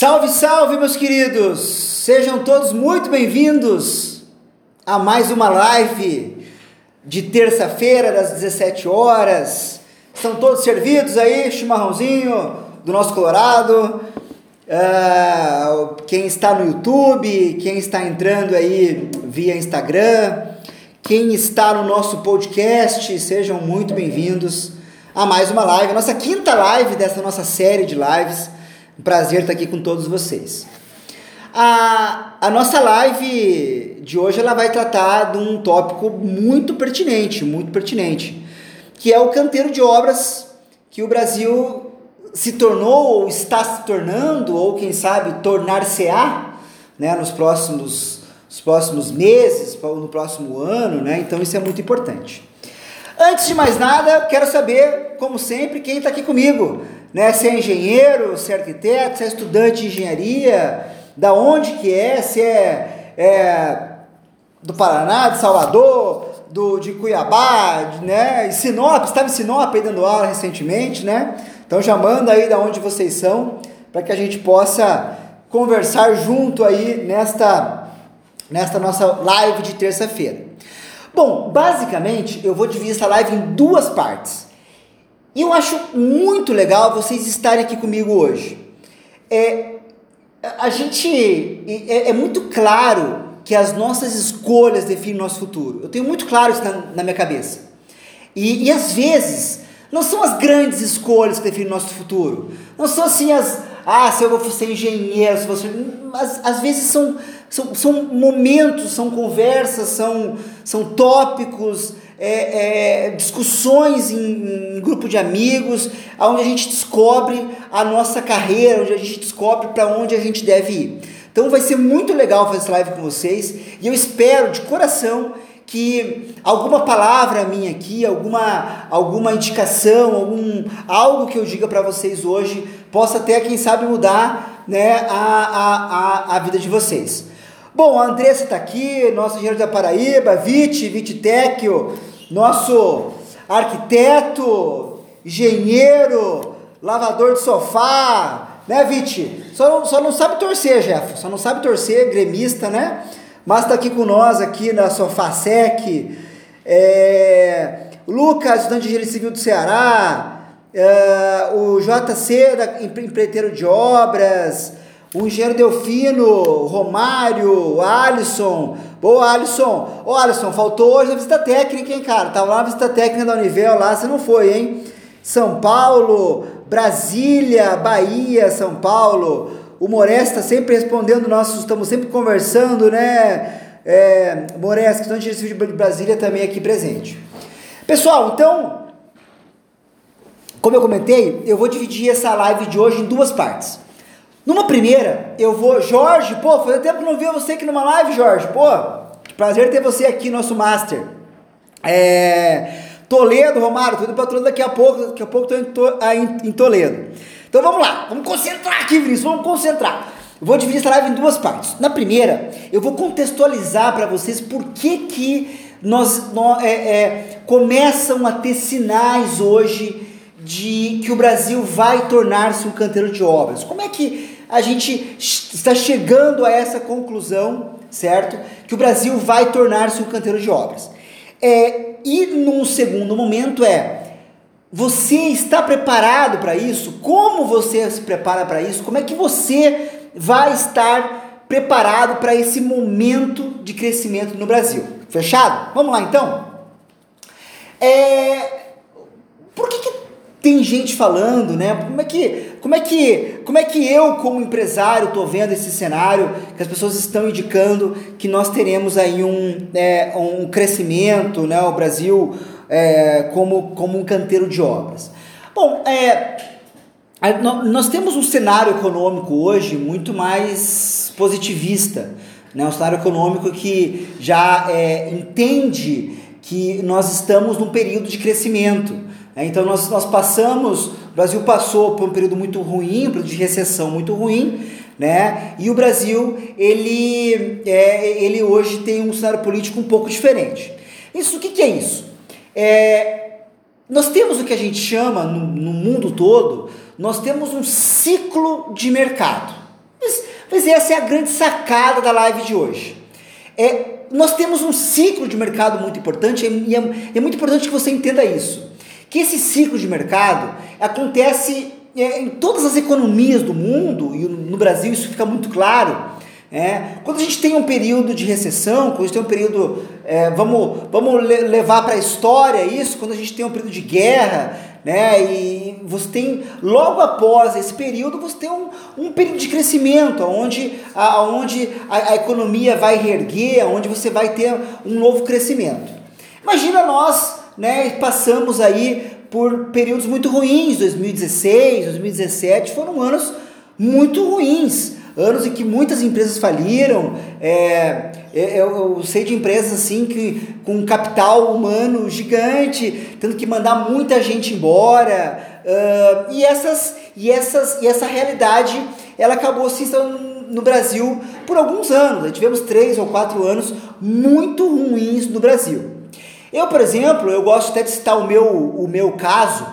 Salve, salve, meus queridos! Sejam todos muito bem-vindos a mais uma live de terça-feira, das 17 horas. Estão todos servidos aí? Chimarrãozinho do nosso Colorado. Uh, quem está no YouTube, quem está entrando aí via Instagram, quem está no nosso podcast, sejam muito bem-vindos a mais uma live, nossa quinta live dessa nossa série de lives um prazer estar aqui com todos vocês. A, a nossa live de hoje ela vai tratar de um tópico muito pertinente, muito pertinente, que é o canteiro de obras que o Brasil se tornou ou está se tornando, ou quem sabe tornar-se-á né, nos próximos, nos próximos meses, no próximo ano, né? Então isso é muito importante. Antes de mais nada, quero saber, como sempre, quem está aqui comigo né? Se é engenheiro, se é arquiteto, se é estudante de engenharia, da onde que é, se é, é do Paraná, de Salvador, do, de Cuiabá, né? E Sinop, estava em Sinop aí dando aula recentemente, né? Então já manda aí da onde vocês são, para que a gente possa conversar junto aí nesta, nesta nossa live de terça-feira. Bom, basicamente eu vou dividir essa live em duas partes. E eu acho muito legal vocês estarem aqui comigo hoje. É, a gente é, é muito claro que as nossas escolhas definem nosso futuro. Eu tenho muito claro isso na, na minha cabeça. E, e, às vezes não são as grandes escolhas que definem nosso futuro. Não são assim as ah, se eu vou ser engenheiro, se você. Mas às vezes são, são, são momentos, são conversas, são, são tópicos, é, é, discussões em, em, grupo de amigos, onde a gente descobre a nossa carreira, onde a gente descobre para onde a gente deve ir. Então vai ser muito legal fazer essa live com vocês e eu espero de coração que alguma palavra minha aqui, alguma, alguma indicação, algum, algo que eu diga para vocês hoje possa até, quem sabe, mudar né, a, a, a, a vida de vocês. Bom, a Andressa está aqui, nosso engenheiro da Paraíba, Viti, Vititecchio, nosso arquiteto, engenheiro, lavador de sofá, né, Viti? Só não, só não sabe torcer, Jeff, só não sabe torcer, gremista, né? Mas está aqui com nós, aqui na Sofá Sec. É, Lucas, estudante de engenharia civil do Ceará. É, o JC, da, empreiteiro de obras. O engenheiro Delfino, Romário, Alisson. Boa, Alisson. Ô, Alisson, faltou hoje a visita técnica, hein, cara? Tava lá na visita técnica da Univel lá, você não foi, hein? São Paulo, Brasília, Bahia, São Paulo. O Moraes está sempre respondendo nossos, estamos sempre conversando, né? É, Moraes, questão de de Brasília também aqui presente. Pessoal, então, como eu comentei, eu vou dividir essa live de hoje em duas partes. Numa primeira, eu vou. Jorge, pô, faz tempo que não vi você aqui numa live, Jorge. Pô, prazer ter você aqui, nosso master. É, Toledo, Romário, tô indo pra Toledo daqui a pouco. Daqui a pouco tô em, em Toledo. Então vamos lá, vamos concentrar aqui, Vinícius, vamos concentrar. Eu vou dividir essa live em duas partes. Na primeira, eu vou contextualizar para vocês por que, que nós, nós é, é, começam a ter sinais hoje de que o Brasil vai tornar-se um canteiro de obras. Como é que a gente está chegando a essa conclusão, certo? Que o Brasil vai tornar-se um canteiro de obras. É, e num segundo momento é você está preparado para isso? Como você se prepara para isso? Como é que você vai estar preparado para esse momento de crescimento no Brasil? Fechado? Vamos lá então? É, por que, que tem gente falando, né? Como é que, como é que, como é que eu como empresário estou vendo esse cenário que as pessoas estão indicando que nós teremos aí um, é, um crescimento, né? O Brasil é, como, como um canteiro de obras. Bom, é, nós temos um cenário econômico hoje muito mais positivista, né? um cenário econômico que já é, entende que nós estamos num período de crescimento. É, então nós, nós passamos, o Brasil passou por um período muito ruim, um período de recessão muito ruim, né? E o Brasil, ele, é, ele hoje tem um cenário político um pouco diferente. Isso, o que, que é isso? É, nós temos o que a gente chama, no, no mundo todo, nós temos um ciclo de mercado. Mas essa é a grande sacada da live de hoje. É, nós temos um ciclo de mercado muito importante e é, é muito importante que você entenda isso. Que esse ciclo de mercado acontece é, em todas as economias do mundo, e no Brasil isso fica muito claro, é, quando a gente tem um período de recessão, quando a gente tem um período, é, vamos, vamos levar para a história isso, quando a gente tem um período de guerra, né, e você tem, logo após esse período, você tem um, um período de crescimento, onde, a, onde a, a economia vai reerguer, onde você vai ter um novo crescimento. Imagina nós, né, passamos aí por períodos muito ruins, 2016, 2017 foram anos muito ruins anos em que muitas empresas faliram. É, é, eu, eu, sei de empresas assim que com capital humano gigante, tendo que mandar muita gente embora. Uh, e, essas, e, essas, e essa realidade ela acabou se instalando no Brasil por alguns anos. Tivemos três ou quatro anos muito ruins no Brasil. Eu, por exemplo, eu gosto até de citar o meu, o meu caso,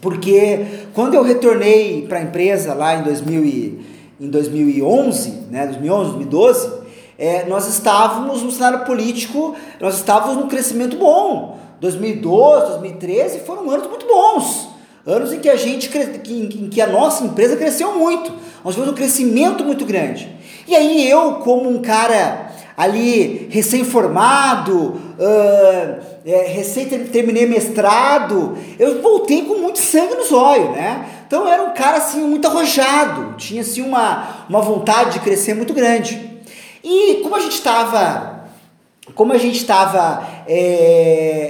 porque quando eu retornei para a empresa lá em 2000 e, em 2011, né, 2011, 2012, é, nós estávamos no cenário político, nós estávamos num crescimento bom. 2012, 2013 foram anos muito bons. Anos em que a gente, em que a nossa empresa cresceu muito. Nós tivemos um crescimento muito grande. E aí eu, como um cara ali recém-formado, uh, é, recém terminei mestrado, eu voltei com muito sangue nos olhos, né? Então era um cara assim muito arrojado, tinha assim uma, uma vontade de crescer muito grande. E como a gente estava, como a gente estava é,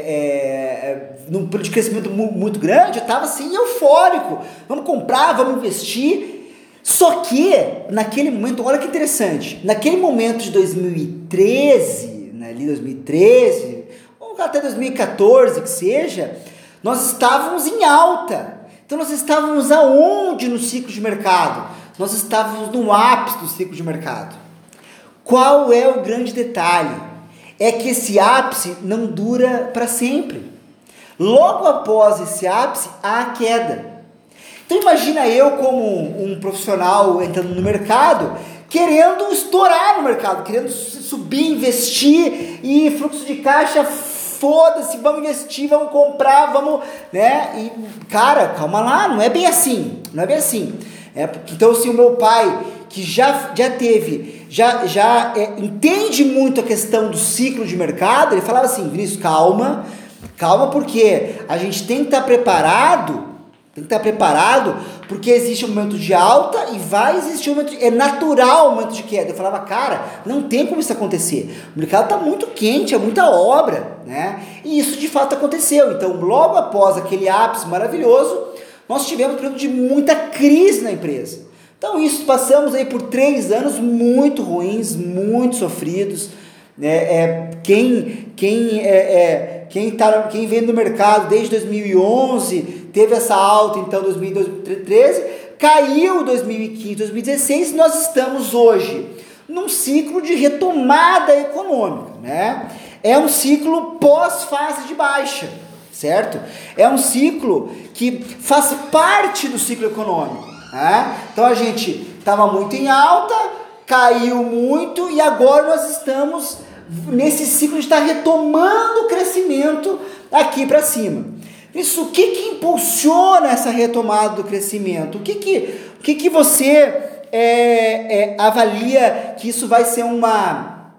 é, num período de crescimento muito grande, eu estava assim eufórico. Vamos comprar, vamos investir. Só que, naquele momento, olha que interessante, naquele momento de 2013, né, ali 2013, ou até 2014 que seja, nós estávamos em alta. Então nós estávamos aonde no ciclo de mercado? Nós estávamos no ápice do ciclo de mercado. Qual é o grande detalhe? É que esse ápice não dura para sempre. Logo após esse ápice, há a queda. Então imagina eu como um profissional entrando no mercado, querendo estourar no mercado, querendo subir, investir e fluxo de caixa foda-se, vamos investir, vamos comprar, vamos, né? E cara, calma lá, não é bem assim, não é bem assim. É, então se o meu pai que já, já teve, já, já é, entende muito a questão do ciclo de mercado, ele falava assim, Vinícius, calma, calma porque a gente tem que estar preparado tem que estar preparado, porque existe um momento de alta e vai existir um momento. De, é natural o momento de queda. Eu falava, cara, não tem como isso acontecer. O mercado está muito quente, é muita obra, né? E isso de fato aconteceu. Então, logo após aquele ápice maravilhoso, nós tivemos um período de muita crise na empresa. Então, isso passamos aí por três anos muito ruins, muito sofridos. Né? É, quem quem é, é, quem, tá, quem vem no mercado desde 2011 teve essa alta então 2013, caiu 2015, 2016, e nós estamos hoje num ciclo de retomada econômica, né? É um ciclo pós-fase de baixa, certo? É um ciclo que faz parte do ciclo econômico, né? Então a gente estava muito em alta, caiu muito e agora nós estamos nesse ciclo de estar retomando o crescimento aqui para cima. Isso, o que que impulsiona essa retomada do crescimento? O que que, o que, que você é, é, avalia que isso vai ser uma,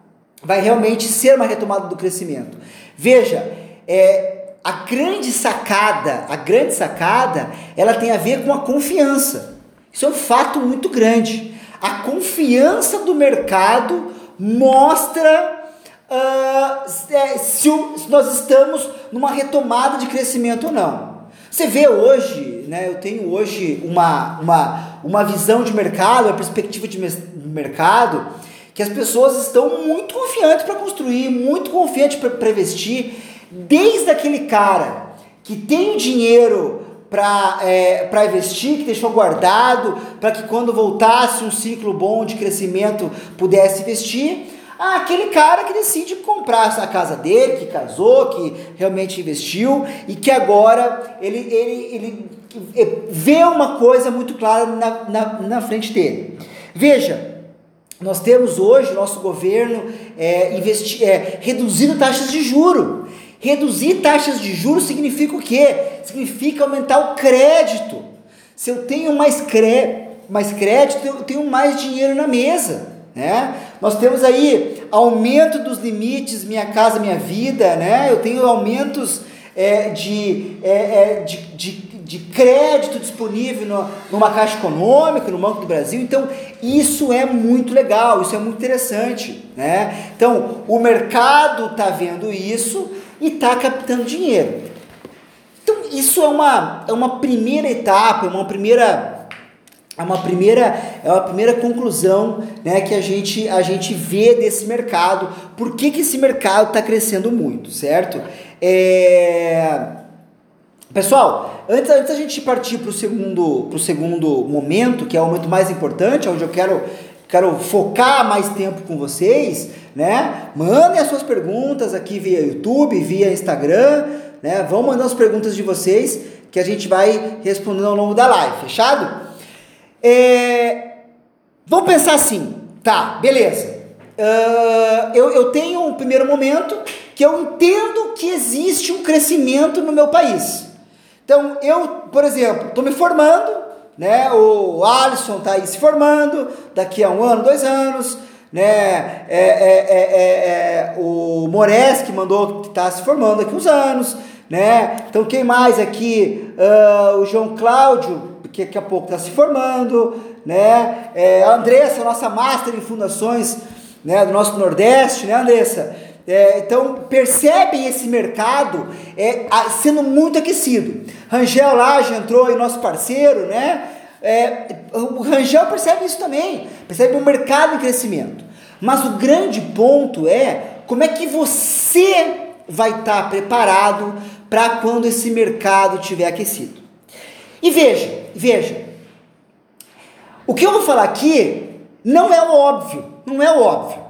vai realmente ser uma retomada do crescimento? Veja, é, a grande sacada, a grande sacada, ela tem a ver com a confiança. Isso é um fato muito grande. A confiança do mercado mostra uh, se, o, se, nós estamos numa retomada de crescimento ou não. Você vê hoje, né, eu tenho hoje uma, uma, uma visão de mercado, uma perspectiva de mercado, que as pessoas estão muito confiantes para construir, muito confiantes para investir, desde aquele cara que tem dinheiro para é, investir, que deixou guardado, para que quando voltasse um ciclo bom de crescimento pudesse investir, ah, aquele cara que decide comprar a casa dele, que casou, que realmente investiu e que agora ele, ele, ele vê uma coisa muito clara na, na, na frente dele. Veja, nós temos hoje, nosso governo é, investi é, reduzindo taxas de juro. Reduzir taxas de juros significa o quê? Significa aumentar o crédito. Se eu tenho mais, cré mais crédito, eu tenho mais dinheiro na mesa. Né? Nós temos aí aumento dos limites Minha Casa Minha Vida, né? eu tenho aumentos é, de, é, é, de, de, de, crédito disponível no, numa Caixa Econômica, no Banco do Brasil. Então, isso é muito legal, isso é muito interessante. Né? Então, o mercado está vendo isso e está captando dinheiro. Então, isso é uma, é uma primeira etapa, é uma primeira é uma primeira, é uma primeira conclusão né, que a gente, a gente vê desse mercado. Por que, que esse mercado está crescendo muito, certo? É... Pessoal, antes, antes a gente partir para o segundo, pro segundo momento, que é o momento mais importante, onde eu quero, quero focar mais tempo com vocês, né? Mandem as suas perguntas aqui via YouTube, via Instagram, né? Vão mandando as perguntas de vocês que a gente vai respondendo ao longo da live, fechado? É, vamos pensar assim, tá, beleza. Uh, eu, eu tenho um primeiro momento que eu entendo que existe um crescimento no meu país. Então, eu, por exemplo, estou me formando, né? O Alisson está aí se formando, daqui a um ano, dois anos, né? É, é, é, é, é o Mores que mandou que está se formando daqui uns anos, né? Então, quem mais aqui? Uh, o João Cláudio que daqui a pouco está se formando, né? É, a Andressa, nossa master em fundações né, do nosso Nordeste, né, Andressa? É, então, percebem esse mercado é, sendo muito aquecido. Rangel lá já entrou em nosso parceiro, né? É, o Rangel percebe isso também, percebe o mercado em crescimento. Mas o grande ponto é como é que você vai estar preparado para quando esse mercado estiver aquecido. E veja, veja, o que eu vou falar aqui não é o óbvio, não é o óbvio.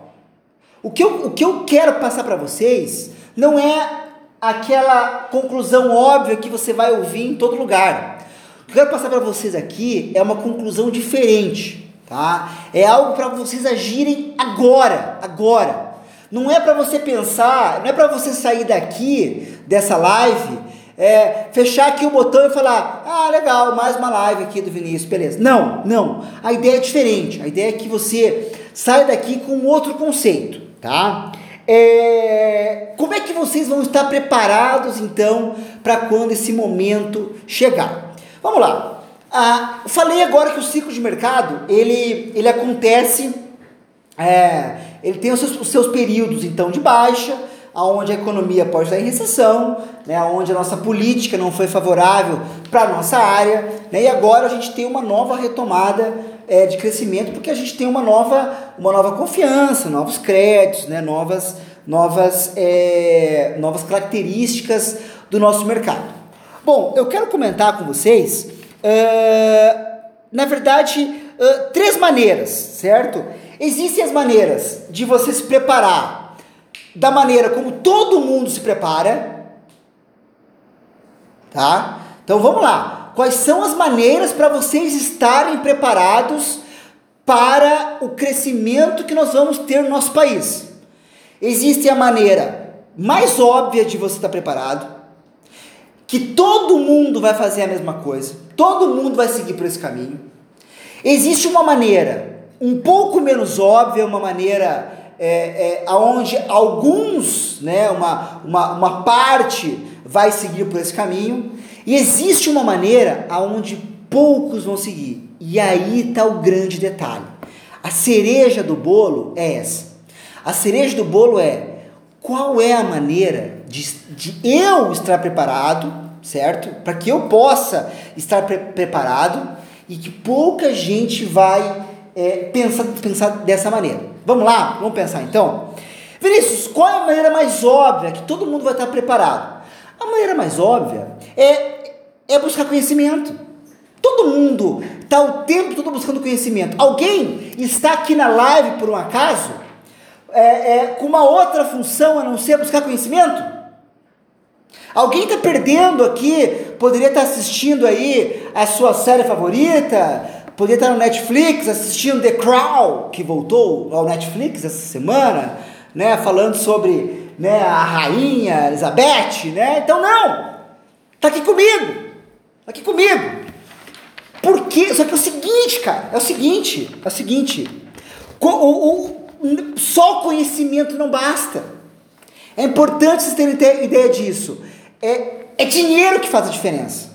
O que eu, o que eu quero passar para vocês não é aquela conclusão óbvia que você vai ouvir em todo lugar. O que eu quero passar para vocês aqui é uma conclusão diferente, tá? É algo para vocês agirem agora, agora. Não é para você pensar, não é para você sair daqui dessa live é, fechar aqui o botão e falar: ah, legal, mais uma live aqui do Vinícius, beleza. Não, não. A ideia é diferente. A ideia é que você saia daqui com outro conceito, tá? É, como é que vocês vão estar preparados então para quando esse momento chegar? Vamos lá. Ah, falei agora que o ciclo de mercado ele, ele acontece, é, ele tem os seus, os seus períodos então de baixa aonde a economia pode estar em recessão, né, onde a nossa política não foi favorável para a nossa área, né, e agora a gente tem uma nova retomada é, de crescimento, porque a gente tem uma nova, uma nova confiança, novos créditos, né, novas, novas, é, novas características do nosso mercado. Bom, eu quero comentar com vocês, uh, na verdade, uh, três maneiras, certo? Existem as maneiras de você se preparar da maneira como todo mundo se prepara. Tá? Então vamos lá. Quais são as maneiras para vocês estarem preparados para o crescimento que nós vamos ter no nosso país? Existe a maneira mais óbvia de você estar preparado, que todo mundo vai fazer a mesma coisa, todo mundo vai seguir por esse caminho. Existe uma maneira um pouco menos óbvia, uma maneira é, é, onde alguns, né, uma, uma, uma parte vai seguir por esse caminho, e existe uma maneira aonde poucos vão seguir. E aí está o grande detalhe. A cereja do bolo é essa. A cereja do bolo é qual é a maneira de, de eu estar preparado, certo? Para que eu possa estar pre preparado e que pouca gente vai é, pensar, pensar dessa maneira. Vamos lá? Vamos pensar então? Vinícius, qual é a maneira mais óbvia que todo mundo vai estar preparado? A maneira mais óbvia é, é buscar conhecimento. Todo mundo está o tempo todo buscando conhecimento. Alguém está aqui na live por um acaso é, é, com uma outra função a não ser buscar conhecimento? Alguém está perdendo aqui, poderia estar assistindo aí a sua série favorita, poderia estar no Netflix assistindo The Crown, que voltou ao Netflix essa semana, né, falando sobre né, a rainha Elizabeth, né? Então não, tá aqui comigo, tá aqui comigo. Por quê? Só que é o seguinte, cara, é o seguinte, é o seguinte, o, o, só conhecimento não basta. É importante vocês terem ideia disso. É, é dinheiro que faz a diferença.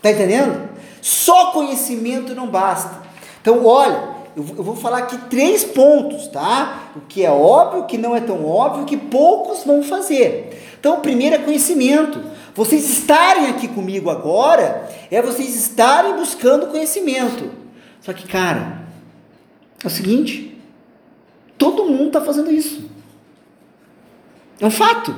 Tá entendendo? Só conhecimento não basta. Então, olha, eu vou falar aqui três pontos, tá? O que é óbvio, o que não é tão óbvio, que poucos vão fazer. Então, o primeiro é conhecimento. Vocês estarem aqui comigo agora é vocês estarem buscando conhecimento. Só que, cara, é o seguinte: todo mundo está fazendo isso. É um fato.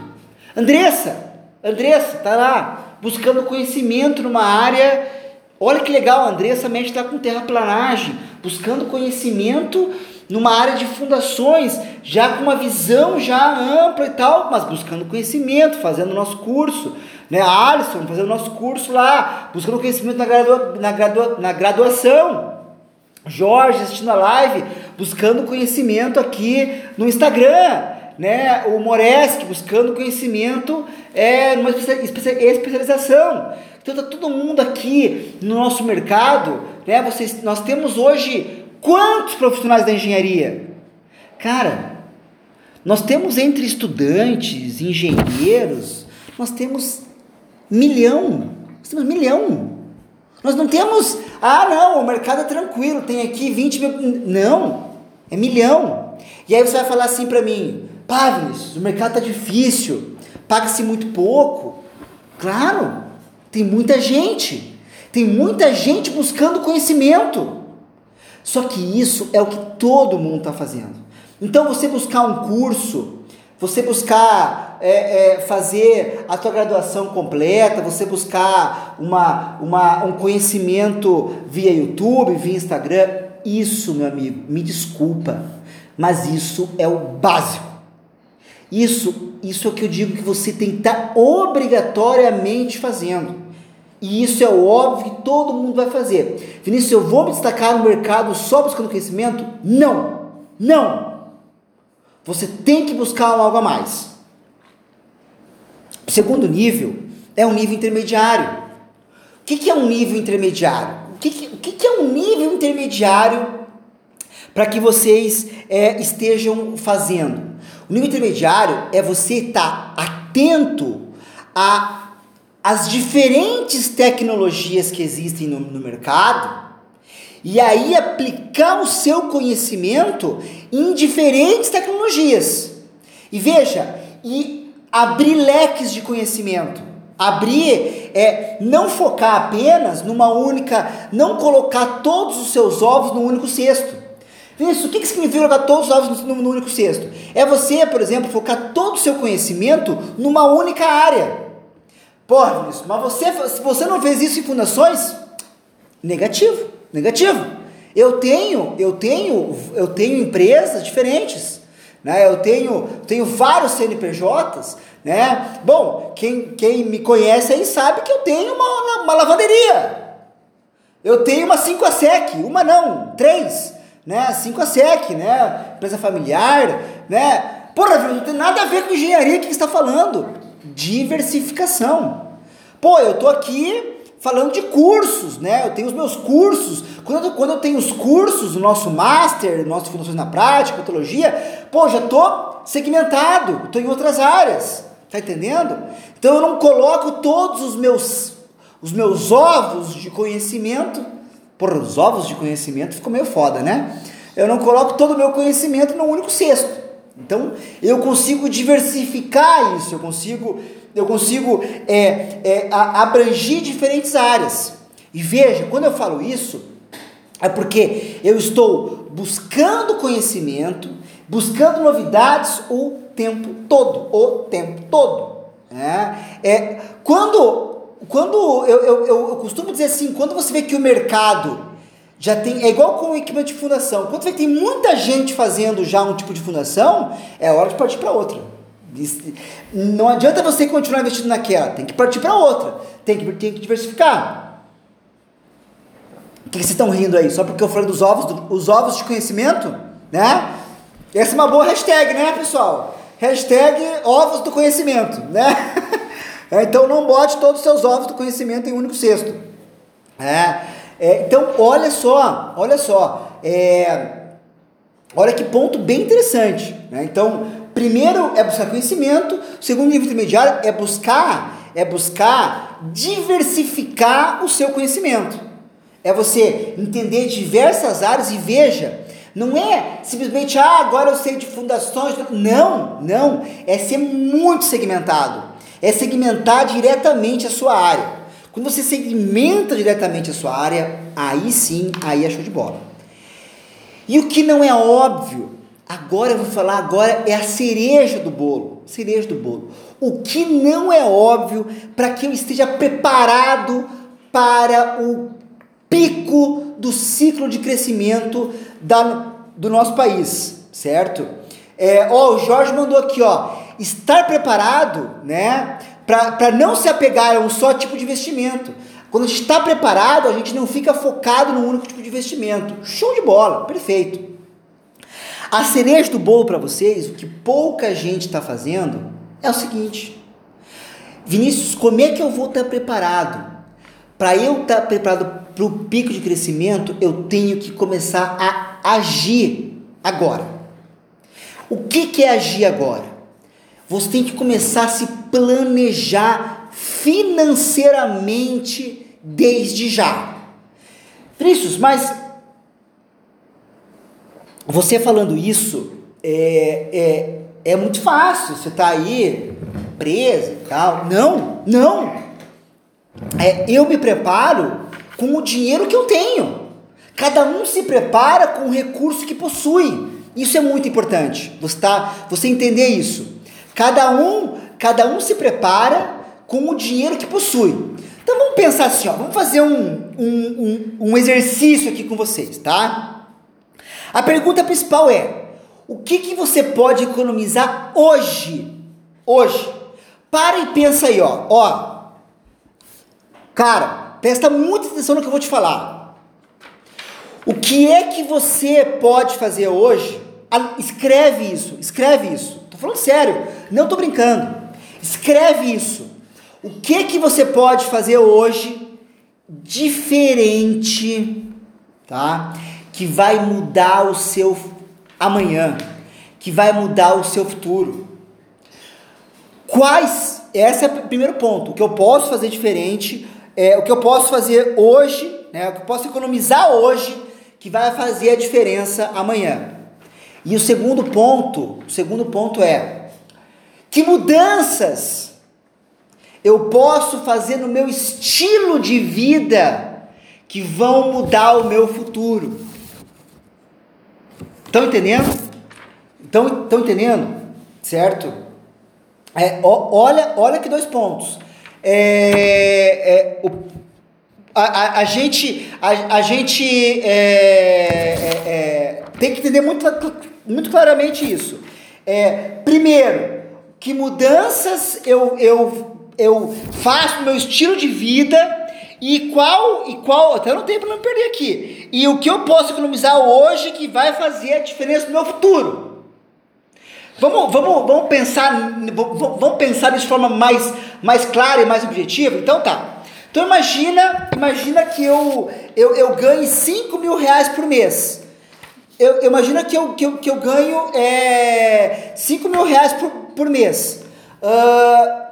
Andressa, Andressa, tá lá buscando conhecimento numa área. Olha que legal, a Andressa mexe lá com terraplanagem, buscando conhecimento numa área de fundações, já com uma visão já ampla e tal, mas buscando conhecimento, fazendo nosso curso. Né? A Alisson fazendo nosso curso lá, buscando conhecimento na, gradua, na, gradua, na graduação. Jorge assistindo a live, buscando conhecimento aqui no Instagram né, o Moresk buscando conhecimento é, numa especialização. Então está todo mundo aqui no nosso mercado, né, vocês, nós temos hoje quantos profissionais da engenharia? Cara, nós temos entre estudantes, engenheiros, nós temos milhão, nós temos milhão. Nós não temos, ah não, o mercado é tranquilo, tem aqui 20 mil, não, é milhão. E aí você vai falar assim para mim, Pavnes, o mercado está difícil, paga-se muito pouco. Claro, tem muita gente, tem muita gente buscando conhecimento. Só que isso é o que todo mundo está fazendo. Então você buscar um curso, você buscar é, é, fazer a tua graduação completa, você buscar uma, uma, um conhecimento via YouTube, via Instagram, isso, meu amigo, me desculpa, mas isso é o básico. Isso, isso é o que eu digo que você tem que estar obrigatoriamente fazendo. E isso é óbvio que todo mundo vai fazer. Vinícius, eu vou me destacar no mercado só buscando conhecimento? Não! Não! Você tem que buscar algo a mais. O segundo nível é um nível intermediário. O que, é um nível intermediário? O que, o que é um nível intermediário para que vocês é, estejam fazendo? O nível intermediário é você estar tá atento a as diferentes tecnologias que existem no, no mercado e aí aplicar o seu conhecimento em diferentes tecnologias. E veja, e abrir leques de conhecimento. Abrir é não focar apenas numa única, não colocar todos os seus ovos num único cesto. Isso, o que, que significa colocar todos os ovos no, único cesto? É você, por exemplo, focar todo o seu conhecimento numa única área. Porra, Vinícius, mas você, você não fez isso em fundações, negativo, negativo. Eu tenho, eu tenho, eu tenho empresas diferentes, né? Eu tenho, tenho vários CNPJs, né? Bom, quem, quem me conhece aí sabe que eu tenho uma, uma lavanderia. Eu tenho uma 5 a SEC, uma não, três né? 5 a SEC, né? Empresa familiar, né? Porra, não tem nada a ver com engenharia que está falando. Diversificação. Pô, eu tô aqui falando de cursos, né? Eu tenho os meus cursos. Quando eu, quando eu tenho os cursos, o nosso master, nosso Fundações na Prática, Patologia, pô, já tô segmentado, tô em outras áreas. Tá entendendo? Então eu não coloco todos os meus os meus ovos de conhecimento Porra, os ovos de conhecimento ficou meio foda, né? Eu não coloco todo o meu conhecimento num único cesto. Então, eu consigo diversificar isso, eu consigo, eu consigo é, é, abranger diferentes áreas. E veja, quando eu falo isso, é porque eu estou buscando conhecimento, buscando novidades o tempo todo, o tempo todo. Né? É, quando quando eu, eu, eu, eu, costumo dizer assim, quando você vê que o mercado já tem, é igual com o equipamento de fundação, quando você tem muita gente fazendo já um tipo de fundação, é hora de partir para outra. Não adianta você continuar investindo naquela, tem que partir para outra, tem que, tem que diversificar. O que vocês estão rindo aí? Só porque eu falei dos ovos, do, os ovos de conhecimento, né? Essa é uma boa hashtag, né, pessoal? Hashtag ovos do conhecimento, né? então não bote todos os seus ovos do conhecimento em um único cesto. É, é, então, olha só, olha só. É, olha que ponto bem interessante. Né? Então, primeiro é buscar conhecimento, segundo nível intermediário é buscar, é buscar diversificar o seu conhecimento. É você entender diversas áreas e veja, não é simplesmente, ah, agora eu sei de fundações. Não, não. É ser muito segmentado. É segmentar diretamente a sua área. Quando você segmenta diretamente a sua área, aí sim, aí é show de bola. E o que não é óbvio, agora eu vou falar, agora é a cereja do bolo. Cereja do bolo. O que não é óbvio para que eu esteja preparado para o pico do ciclo de crescimento da, do nosso país, certo? É, ó, o Jorge mandou aqui, ó, estar preparado, né, para não se apegar a um só tipo de investimento. Quando a gente está preparado, a gente não fica focado num único tipo de investimento. Show de bola, perfeito. A cereja do bolo para vocês, o que pouca gente está fazendo, é o seguinte: Vinícius, como é que eu vou estar tá preparado? Para eu estar tá preparado para o pico de crescimento, eu tenho que começar a agir agora. O que, que é agir agora? Você tem que começar a se planejar financeiramente desde já. Vinícius, mas você falando isso é, é, é muito fácil. Você está aí preso e tal. Não, não. É, eu me preparo com o dinheiro que eu tenho. Cada um se prepara com o recurso que possui. Isso é muito importante. Você, tá, você entender isso. Cada um, cada um se prepara com o dinheiro que possui. Então vamos pensar assim, ó, vamos fazer um, um, um, um exercício aqui com vocês, tá? A pergunta principal é: o que, que você pode economizar hoje? Hoje. Para e pensa aí, ó. Ó. Cara, presta muita atenção no que eu vou te falar. O que é que você pode fazer hoje? Escreve isso, escreve isso. Tô falando sério, não tô brincando. Escreve isso. O que que você pode fazer hoje diferente, tá? Que vai mudar o seu amanhã, que vai mudar o seu futuro. Quais? Esse é o primeiro ponto. O que eu posso fazer diferente, é o que eu posso fazer hoje, né? O que eu posso economizar hoje, que vai fazer a diferença amanhã. E o segundo ponto, o segundo ponto é que mudanças eu posso fazer no meu estilo de vida que vão mudar o meu futuro. Estão entendendo? Estão, estão entendendo? Certo? É, ó, olha, olha que dois pontos. É, é, o, a, a, a, gente, a, a gente é, é, é tem que entender muito muito claramente isso. Primeiro, que mudanças eu, eu, eu faço no meu estilo de vida e qual, e qual, até não tenho para não perder aqui, e o que eu posso economizar hoje que vai fazer a diferença no meu futuro. Vamos, vamos, vamos pensar, vamos pensar de forma mais, mais clara e mais objetiva? Então tá. Então imagina, imagina que eu, eu, eu ganhe 5 mil reais por mês. Eu, eu que eu, que eu, que eu ganho é, 5 mil reais por, por mês. Uh,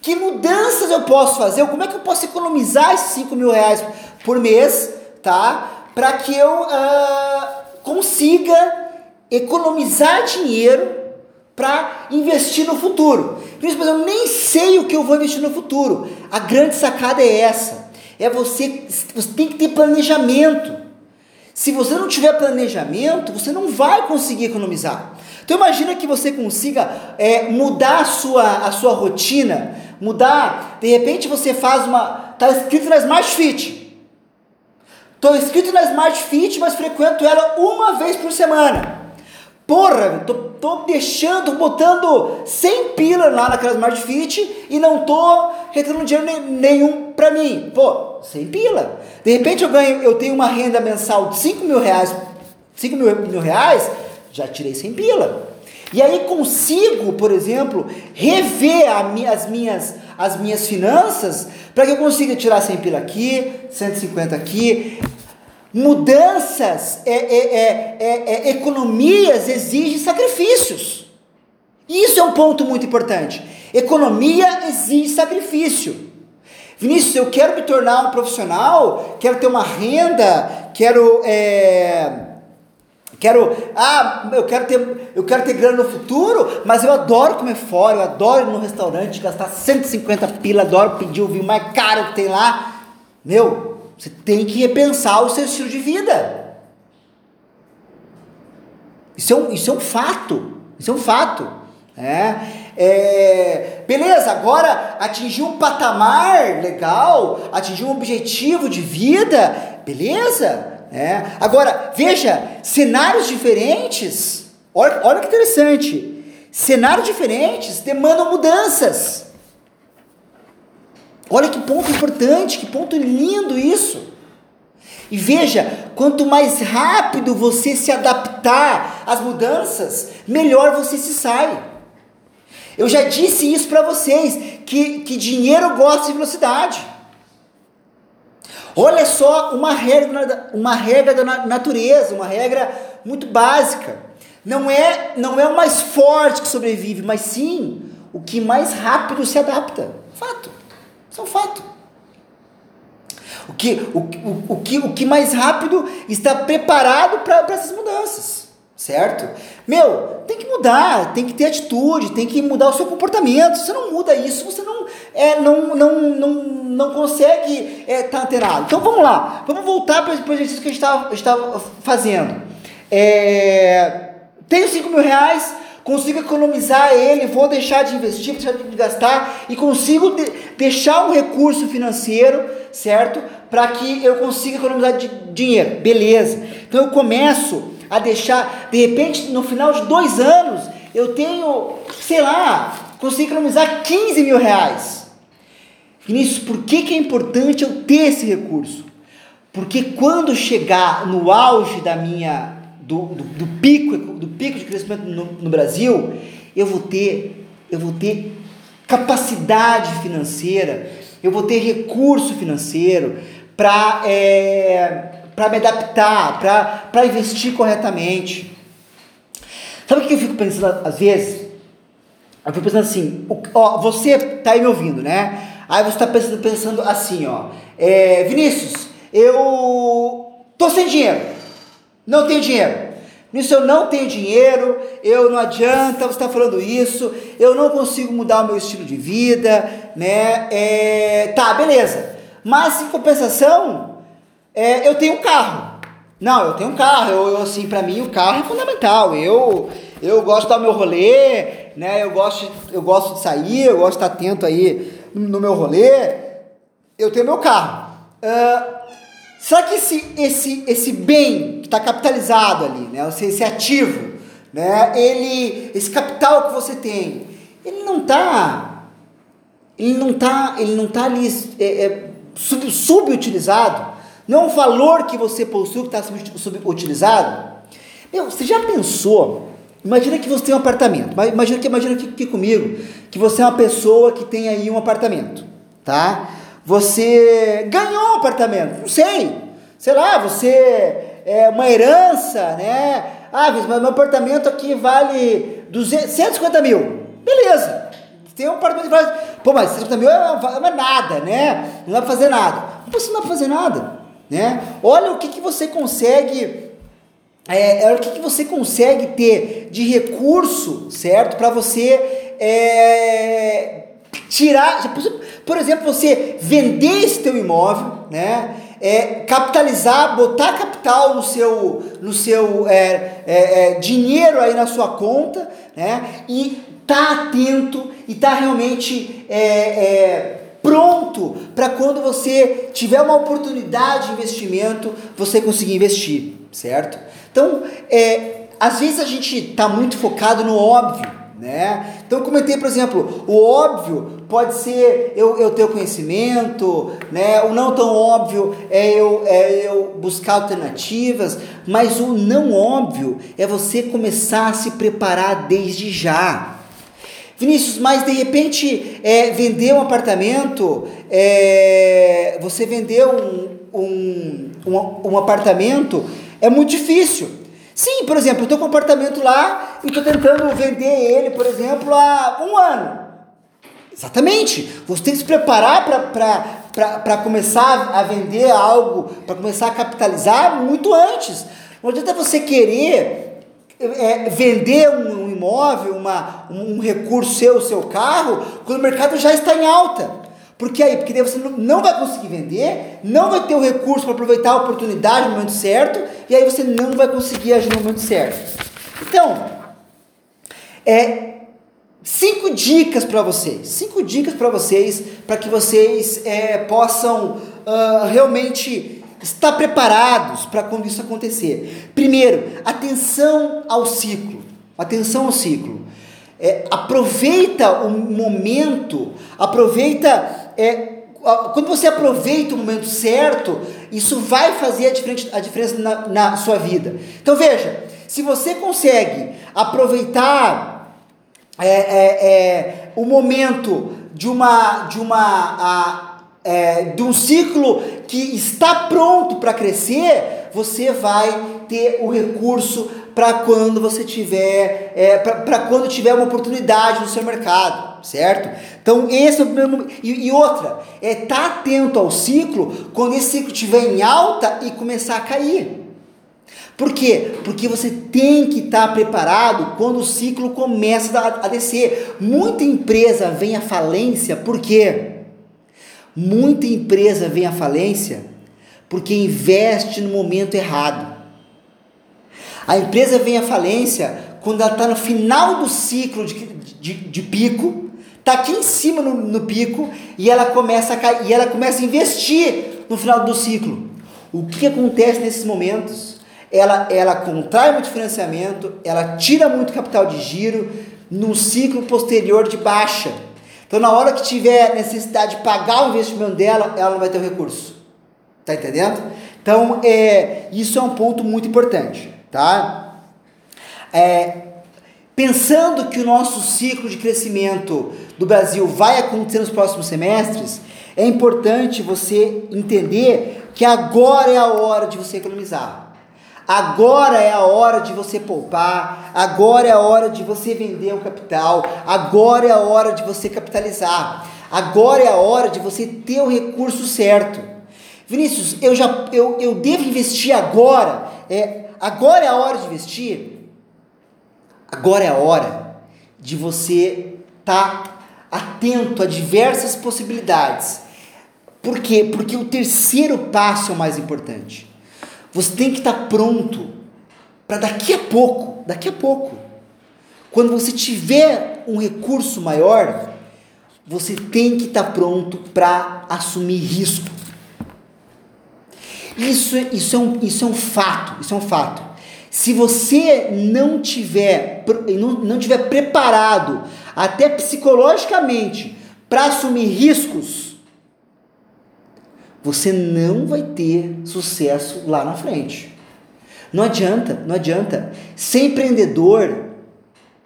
que mudanças eu posso fazer? Como é que eu posso economizar esses 5 mil reais por mês, tá? Para que eu uh, consiga economizar dinheiro para investir no futuro. Mas eu nem sei o que eu vou investir no futuro. A grande sacada é essa. É você, você tem que ter planejamento. Se você não tiver planejamento, você não vai conseguir economizar. Então imagina que você consiga é, mudar a sua, a sua rotina, mudar, de repente você faz uma. Está escrito na Smart Fit. Estou inscrito na Smart Fit, mas frequento ela uma vez por semana. Porra, tô, tô deixando, botando 100 pila lá naquela Smart Fit e não tô retornando dinheiro nenhum para mim. Pô, 100 pila. De repente eu ganho, eu tenho uma renda mensal de 5 mil reais, 5 mil, mil reais, já tirei 100 pila. E aí consigo, por exemplo, rever as minhas, as minhas finanças para que eu consiga tirar 100 pila aqui, 150 aqui. Mudanças, é, é, é, economias exigem sacrifícios. Isso é um ponto muito importante. Economia exige sacrifício. Vinícius, eu quero me tornar um profissional, quero ter uma renda, quero. É, quero. Ah, eu quero ter. Eu quero ter grana no futuro, mas eu adoro comer fora, eu adoro ir no restaurante, gastar 150 pila, adoro pedir o vinho mais caro que tem lá. Meu, você tem que repensar o seu estilo de vida. Isso é um, isso é um fato. Isso é um fato. É, é, beleza, agora atingiu um patamar legal, atingiu um objetivo de vida, beleza? É. Agora, veja, cenários diferentes, olha, olha que interessante, cenários diferentes demandam mudanças. Olha que ponto importante, que ponto lindo isso. E veja, quanto mais rápido você se adaptar às mudanças, melhor você se sai. Eu já disse isso para vocês, que, que dinheiro gosta de velocidade. Olha só uma regra, uma regra da natureza, uma regra muito básica. Não é, não é o mais forte que sobrevive, mas sim o que mais rápido se adapta. Fato. Isso é um fato. O que, o, o, o, que, o que mais rápido está preparado para essas mudanças certo? Meu, tem que mudar, tem que ter atitude, tem que mudar o seu comportamento. Se você não muda isso, você não, é, não, não, não, não consegue estar é, tá antenado. Então vamos lá, vamos voltar para o exercício que a gente estava fazendo. É, tenho 5 mil reais, consigo economizar ele, vou deixar de investir, deixar de gastar e consigo de, deixar um recurso financeiro, certo? Para que eu consiga economizar de, dinheiro. Beleza. Então eu começo a deixar, de repente, no final de dois anos, eu tenho, sei lá, consigo economizar 15 mil reais. Vinícius, por que, que é importante eu ter esse recurso? Porque quando chegar no auge da minha, do, do, do pico, do pico de crescimento no, no Brasil, eu vou ter, eu vou ter capacidade financeira, eu vou ter recurso financeiro para é, para me adaptar, para investir corretamente. Sabe o que eu fico pensando às vezes? Eu fico pensando assim, ó, você está aí me ouvindo, né? Aí você está pensando, pensando assim, ó, é, Vinícius, eu tô sem dinheiro, não tenho dinheiro. Nisso eu não tenho dinheiro, eu não adianta você estar tá falando isso, eu não consigo mudar o meu estilo de vida, né? É, tá, beleza. Mas em compensação, é, eu tenho um carro. Não, eu tenho um carro. Eu, eu assim, para mim o carro é fundamental. Eu eu gosto de dar o meu rolê, né? Eu gosto, eu gosto de sair, eu gosto de estar atento aí no meu rolê. Eu tenho meu carro. Uh, será que esse, esse, esse bem que está capitalizado ali, né? Esse ativo, né? Ele, esse capital que você tem, ele não está, ele não está, ele não tá ali é, é, sub, subutilizado? Não é um valor que você possui que está subutilizado? Meu, você já pensou? Imagina que você tem um apartamento. Imagina que imagina aqui, aqui comigo que você é uma pessoa que tem aí um apartamento, tá? Você ganhou um apartamento, não sei. Sei lá, você é uma herança, né? Ah, mas meu apartamento aqui vale 200, 150 mil. Beleza. Tem um apartamento que vale. Pô, mas 150 mil é, é nada, né? Não dá pra fazer nada. Você não dá pra fazer nada. Né? Olha o que, que você consegue é, é, o que, que você consegue ter de recurso, certo? Para você é, tirar, por exemplo, você vender esse teu imóvel, né? É, capitalizar, botar capital no seu, no seu é, é, é dinheiro aí na sua conta, né? E tá atento e tá realmente é, é pronto para quando você tiver uma oportunidade de investimento, você conseguir investir, certo? Então, é, às vezes a gente está muito focado no óbvio, né? Então, comentei, por exemplo, o óbvio pode ser eu, eu ter o conhecimento, né? O não tão óbvio é eu, é eu buscar alternativas, mas o não óbvio é você começar a se preparar desde já. Vinícius, mas de repente é, vender um apartamento, é, você vendeu um, um, um, um apartamento, é muito difícil. Sim, por exemplo, eu com um apartamento lá e estou tentando vender ele, por exemplo, há um ano. Exatamente. Você tem que se preparar para começar a vender algo, para começar a capitalizar muito antes. Não adianta você querer é, vender um, um imóvel, uma, um, um recurso seu, seu carro, quando o mercado já está em alta. Porque aí, porque daí você não vai conseguir vender, não vai ter o recurso para aproveitar a oportunidade no momento certo, e aí você não vai conseguir agir no momento certo. Então, é cinco dicas para vocês, cinco dicas para vocês, para que vocês é, possam uh, realmente estar preparados para quando isso acontecer. Primeiro, atenção ao ciclo, atenção ao ciclo. É, aproveita o momento, aproveita é, quando você aproveita o momento certo, isso vai fazer a, diferença na, na sua vida. Então veja, se você consegue aproveitar é, é, é, o momento de uma de uma a, é, de um ciclo que está pronto para crescer, você vai ter o recurso para quando você tiver, é, para quando tiver uma oportunidade no seu mercado, certo? Então esse é o primeiro momento. E, outra, é estar tá atento ao ciclo quando esse ciclo estiver em alta e começar a cair. Por quê? Porque você tem que estar tá preparado quando o ciclo começa a, a descer. Muita empresa vem à falência, por quê? Muita empresa vem à falência porque investe no momento errado. A empresa vem à falência quando ela está no final do ciclo de, de, de pico, está aqui em cima no, no, pico e ela começa a cair, e ela começa a investir no final do ciclo. O que acontece nesses momentos? Ela, ela contrai muito financiamento, ela tira muito capital de giro no ciclo posterior de baixa. Então, na hora que tiver necessidade de pagar o investimento dela, ela não vai ter o recurso. Tá entendendo? Então, é, isso é um ponto muito importante tá? É, pensando que o nosso ciclo de crescimento do Brasil vai acontecer nos próximos semestres, é importante você entender que agora é a hora de você economizar. Agora é a hora de você poupar, agora é a hora de você vender o capital, agora é a hora de você capitalizar, agora é a hora de você ter o recurso certo. Vinícius, eu já eu, eu devo investir agora? É, agora é a hora de investir. Agora é a hora de você estar tá atento a diversas possibilidades. Por quê? Porque o terceiro passo é o mais importante. Você tem que estar tá pronto para daqui a pouco, daqui a pouco, quando você tiver um recurso maior, você tem que estar tá pronto para assumir risco. Isso, isso, é um, isso é um fato, isso é um fato. Se você não tiver, não, não tiver preparado, até psicologicamente, para assumir riscos, você não vai ter sucesso lá na frente. Não adianta, não adianta. Ser empreendedor,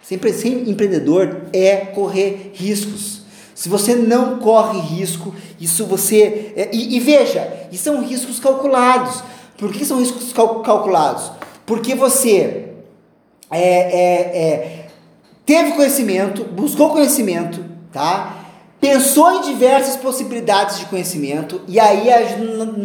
ser empreendedor é correr riscos. Se você não corre risco, isso você. É, e, e, veja, isso são riscos calculados. Por que são riscos cal, calculados? Porque você é, é, é, teve conhecimento, buscou conhecimento, tá? Pensou em diversas possibilidades de conhecimento e aí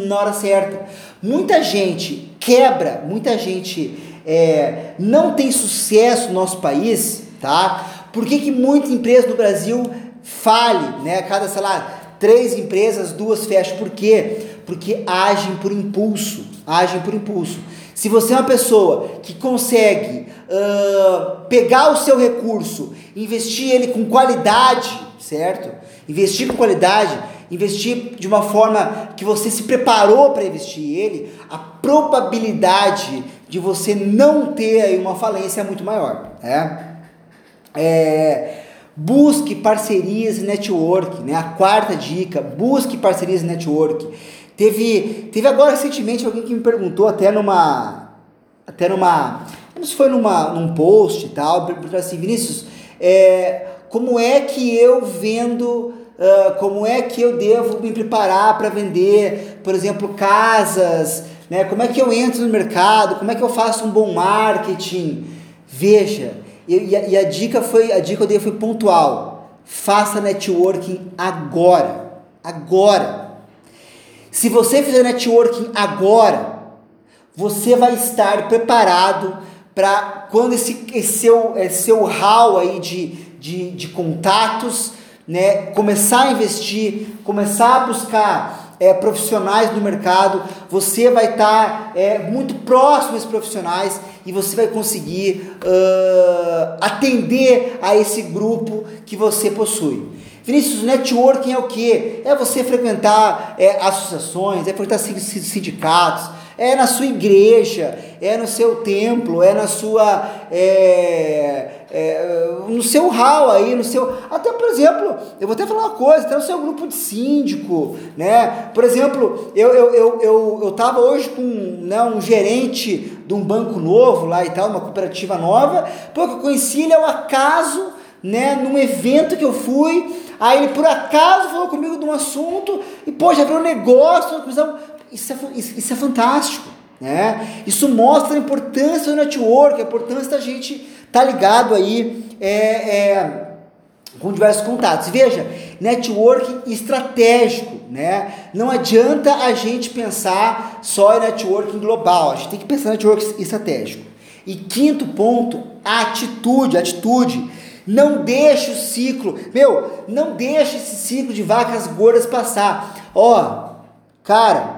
na hora certa. Muita gente quebra, muita gente é, não tem sucesso no nosso país, tá? Por que, que muita empresa no Brasil fale, né? Cada, sei lá, três empresas, duas fecham. Por quê? Porque agem por impulso. Agem por impulso. Se você é uma pessoa que consegue uh, pegar o seu recurso, investir ele com qualidade, certo? Investir com qualidade, investir de uma forma que você se preparou para investir ele, a probabilidade de você não ter aí uma falência é muito maior, né? É, busque parcerias e network, né? A quarta dica, busque parcerias e network. Teve, teve agora recentemente alguém que me perguntou até numa, até numa, não sei se foi numa, num post e tal, perguntou assim, Vinícius, é, como é que eu vendo, uh, como é que eu devo me preparar para vender, por exemplo, casas, né? Como é que eu entro no mercado, como é que eu faço um bom marketing? Veja, e, a, e a dica foi, a dica que eu dei foi pontual. Faça networking agora. Agora. Se você fizer networking agora, você vai estar preparado para quando esse, esse, seu, esse seu hall aí de, de, de contatos, né, começar a investir, começar a buscar é, profissionais no mercado, você vai estar tá, é, muito próximo desses profissionais e você vai conseguir uh, atender a esse grupo que você possui. Vinícius, networking é o que? É você frequentar é, associações, é frequentar sindicatos, é na sua igreja, é no seu templo, é na sua. É, é, no seu hall aí, no seu. Até, por exemplo, eu vou até falar uma coisa, até no seu grupo de síndico, né? Por exemplo, eu, eu, eu, eu, eu tava hoje com né, um gerente de um banco novo lá e tal, uma cooperativa nova, pô, que eu conheci ele ao acaso, né, num evento que eu fui, aí ele por acaso falou comigo de um assunto, e pô, já virou negócio, isso é, isso, isso é fantástico. Né? Isso mostra a importância do network, a importância da gente estar tá ligado aí é, é, com diversos contatos. Veja, networking estratégico, né? Não adianta a gente pensar só em networking global, a gente tem que pensar em networking estratégico. E quinto ponto, atitude, atitude. Não deixe o ciclo, meu, não deixe esse ciclo de vacas gordas passar. Ó, cara,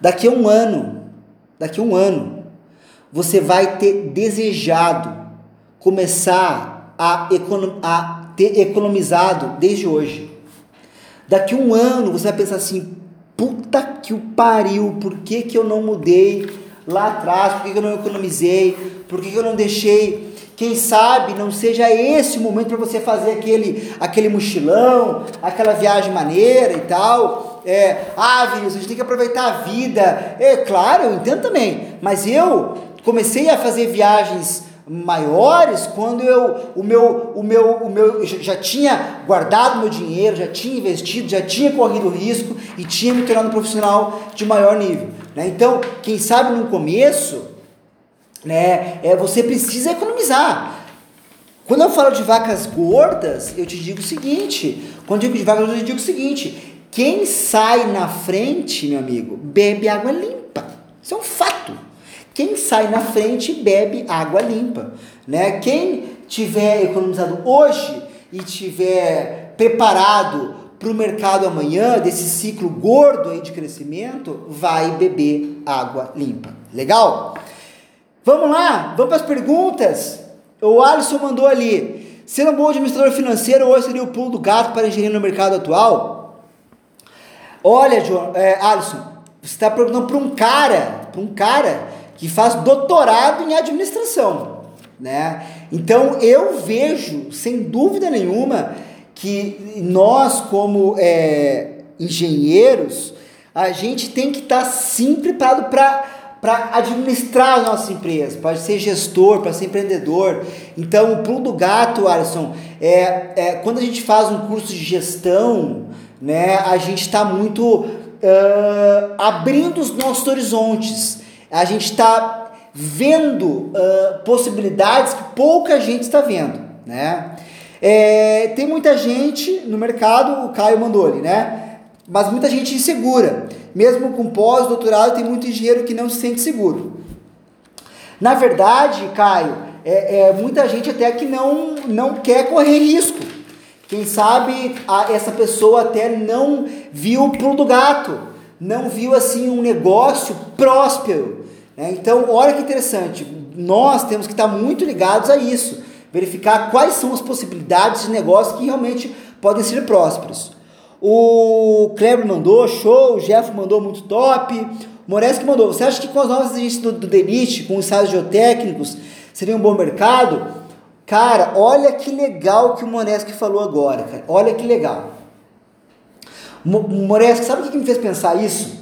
Daqui a um ano, daqui a um ano, você vai ter desejado começar a, a ter economizado desde hoje. Daqui a um ano você vai pensar assim: puta que o pariu, por que, que eu não mudei lá atrás? Por que, que eu não economizei? Por que, que eu não deixei? Quem sabe não seja esse o momento para você fazer aquele, aquele mochilão, aquela viagem maneira e tal é, ah, Vinícius, a gente tem que aproveitar a vida. É claro, eu entendo também, mas eu comecei a fazer viagens maiores quando eu o meu o meu o meu já tinha guardado meu dinheiro, já tinha investido, já tinha corrido risco e tinha me tornado um profissional de maior nível, né? Então, quem sabe no começo, né, é você precisa economizar. Quando eu falo de vacas gordas, eu te digo o seguinte, quando eu digo de vacas gordas, eu digo o seguinte, quem sai na frente, meu amigo, bebe água limpa. Isso é um fato. Quem sai na frente bebe água limpa, né? Quem tiver economizado hoje e tiver preparado para o mercado amanhã desse ciclo gordo aí de crescimento, vai beber água limpa. Legal? Vamos lá, vamos para as perguntas. O Alisson mandou ali: ser um bom administrador financeiro hoje seria o pulo do gato para engenheiro no mercado atual? Olha, João, é, Alisson, você está perguntando para um cara, para um cara que faz doutorado em administração, né? Então eu vejo, sem dúvida nenhuma, que nós como é, engenheiros, a gente tem que estar tá sim preparado para para administrar a nossa empresa, para ser gestor, para ser empreendedor. Então, o pulo do gato, Alisson, é, é quando a gente faz um curso de gestão, né, a gente está muito uh, abrindo os nossos horizontes. A gente está vendo uh, possibilidades que pouca gente está vendo, né? É, tem muita gente no mercado, o Caio mandou ali, né? Mas muita gente insegura. Mesmo com pós-doutorado, tem muito engenheiro que não se sente seguro. Na verdade, Caio, é, é muita gente até que não, não quer correr risco. Quem sabe a, essa pessoa até não viu o pulo do gato, não viu assim um negócio próspero. Né? Então, olha que interessante, nós temos que estar muito ligados a isso, verificar quais são as possibilidades de negócio que realmente podem ser prósperos. O Kleber mandou, show, o Jeff mandou muito top, o Moreski mandou, você acha que com as novas exigências do, do DENIT, com os ensaios geotécnicos, seria um bom mercado? Cara, olha que legal que o Moreski falou agora, cara. Olha que legal. Moreski, sabe o que me fez pensar isso?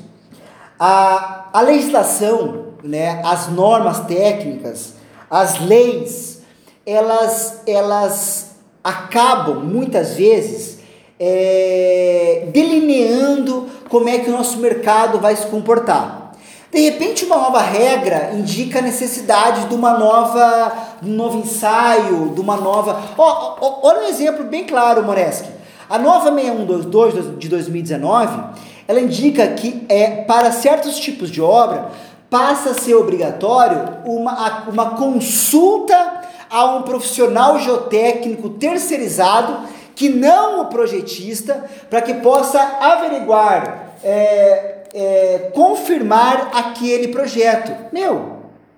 A, a legislação, né, as normas técnicas, as leis, elas, elas acabam muitas vezes é, delineando como é que o nosso mercado vai se comportar. De repente, uma nova regra indica a necessidade de uma nova, um novo ensaio, de uma nova. Oh, oh, olha um exemplo bem claro, Moreski. A nova 6122 de 2019, ela indica que é para certos tipos de obra passa a ser obrigatório uma, uma consulta a um profissional geotécnico terceirizado que não o projetista, para que possa averiguar, é, é, confirmar aquele projeto. Meu,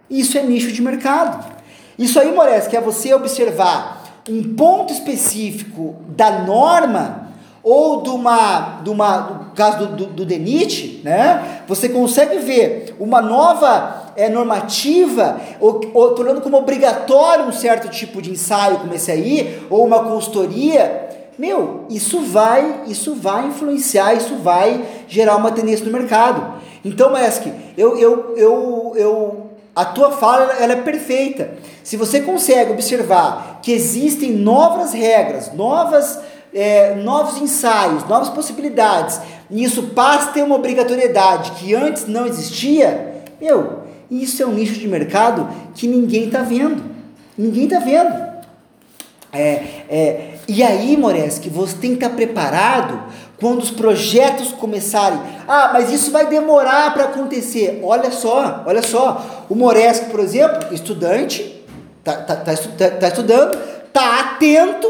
isso é nicho de mercado. Isso aí, Moreski, é você observar um ponto específico da norma ou de uma, de uma do caso do, do, do DENIT, né? Você consegue ver uma nova é, normativa, ou, ou tornando como obrigatório um certo tipo de ensaio como esse aí, ou uma consultoria, meu, isso vai, isso vai influenciar, isso vai gerar uma tendência no mercado. Então, Mesk, eu, eu, eu, eu, a tua fala ela é perfeita. Se você consegue observar que existem novas regras, novas, é, novos ensaios, novas possibilidades, e isso passa a ter uma obrigatoriedade que antes não existia, meu, isso é um nicho de mercado que ninguém está vendo. Ninguém está vendo. É, é, e aí, Moreski, você tem que estar preparado quando os projetos começarem. Ah, mas isso vai demorar para acontecer. Olha só, olha só. O Moreski, por exemplo, estudante, está tá, tá, tá, tá estudando, está atento,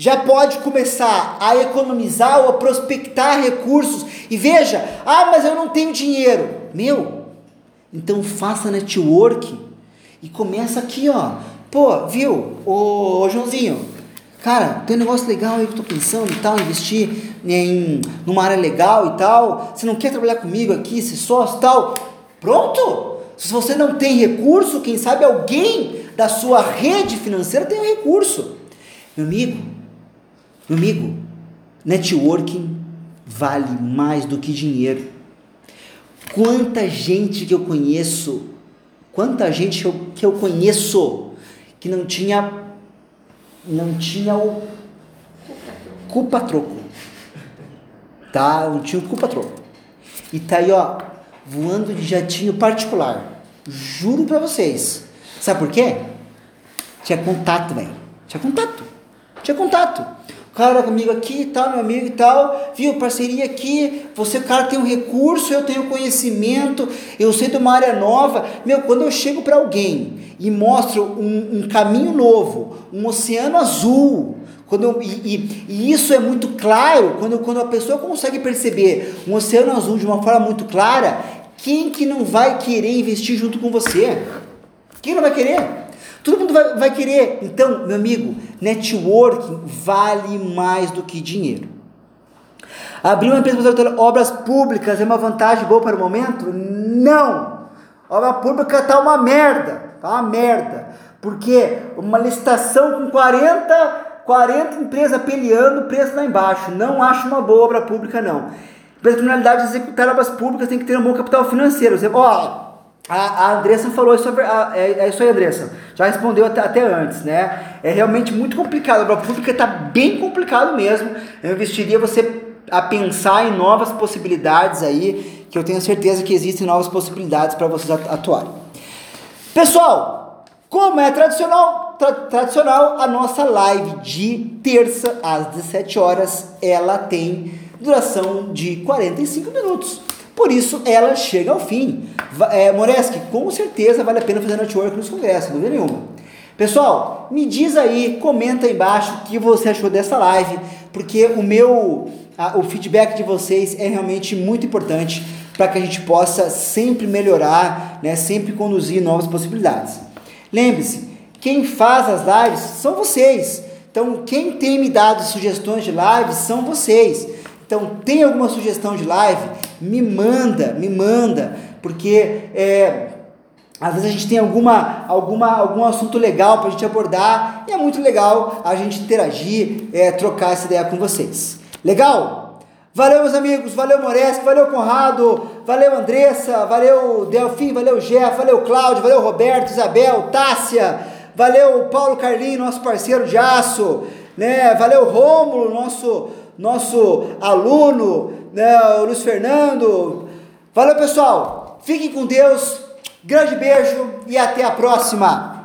já pode começar a economizar ou a prospectar recursos. E veja, ah, mas eu não tenho dinheiro. Meu, então faça network e começa aqui, ó. Pô, viu, ô, ô Joãozinho, cara, tem um negócio legal aí que eu tô pensando e tal, investir em numa área legal e tal. Você não quer trabalhar comigo aqui, ser sócio e tal? Pronto! Se você não tem recurso, quem sabe alguém da sua rede financeira tem um recurso. Meu amigo, amigo, networking vale mais do que dinheiro. Quanta gente que eu conheço, quanta gente que eu, que eu conheço que não tinha não tinha o culpa troco. Tá? Não tinha o culpa troco. E tá aí, ó, voando de jatinho particular. Juro para vocês. Sabe por quê? Tinha contato, velho. Tinha contato. Tinha contato cara comigo aqui e tal, meu amigo e tal, viu, parceria aqui, você, cara, tem um recurso, eu tenho conhecimento, eu sei de uma área nova. Meu, quando eu chego para alguém e mostro um, um, caminho novo, um oceano azul, quando eu, e, e, e, isso é muito claro, quando, quando a pessoa consegue perceber um oceano azul de uma forma muito clara, quem que não vai querer investir junto com você? Quem não vai querer? Todo mundo vai, vai querer. Então, meu amigo, networking vale mais do que dinheiro. Abrir uma empresa para obras públicas é uma vantagem boa para o momento? Não! Obra pública está uma merda, tá uma merda. Porque uma licitação com 40, 40 empresas peleando, preço lá embaixo. Não acho uma boa obra pública, não. Para a finalidade de executar obras públicas tem que ter um bom capital financeiro. Você, ó, a, Andressa falou isso, é, é, isso aí, Andressa. Já respondeu até, até, antes, né? É realmente muito complicado. A obra pública está bem complicado mesmo. Eu investiria você a pensar em novas possibilidades aí, que eu tenho certeza que existem novas possibilidades para vocês atuarem. Pessoal, como é tradicional, tra tradicional, a nossa live de terça às 17 horas, ela tem duração de 45 minutos. Por isso, ela chega ao fim. É, com certeza vale a pena fazer network nos congressos, dúvida nenhuma. Pessoal, me diz aí, comenta aí embaixo o que você achou dessa live, porque o meu, a, o feedback de vocês é realmente muito importante para que a gente possa sempre melhorar, né, sempre conduzir novas possibilidades. Lembre-se, quem faz as lives são vocês. Então, quem tem me dado sugestões de lives são vocês. Então, tem alguma sugestão de live? Me manda, me manda, porque é, às vezes a gente tem alguma, alguma, algum assunto legal para a gente abordar e é muito legal a gente interagir, é, trocar essa ideia com vocês. Legal? Valeu, meus amigos, valeu Moresco, valeu Conrado, valeu Andressa, valeu Delfim, valeu Jeff, valeu Cláudio, valeu Roberto, Isabel, Tássia, valeu Paulo Carlinho, nosso parceiro de aço, né? valeu Rômulo, nosso, nosso aluno? O Luiz Fernando. Valeu, pessoal, fiquem com Deus. Grande beijo e até a próxima!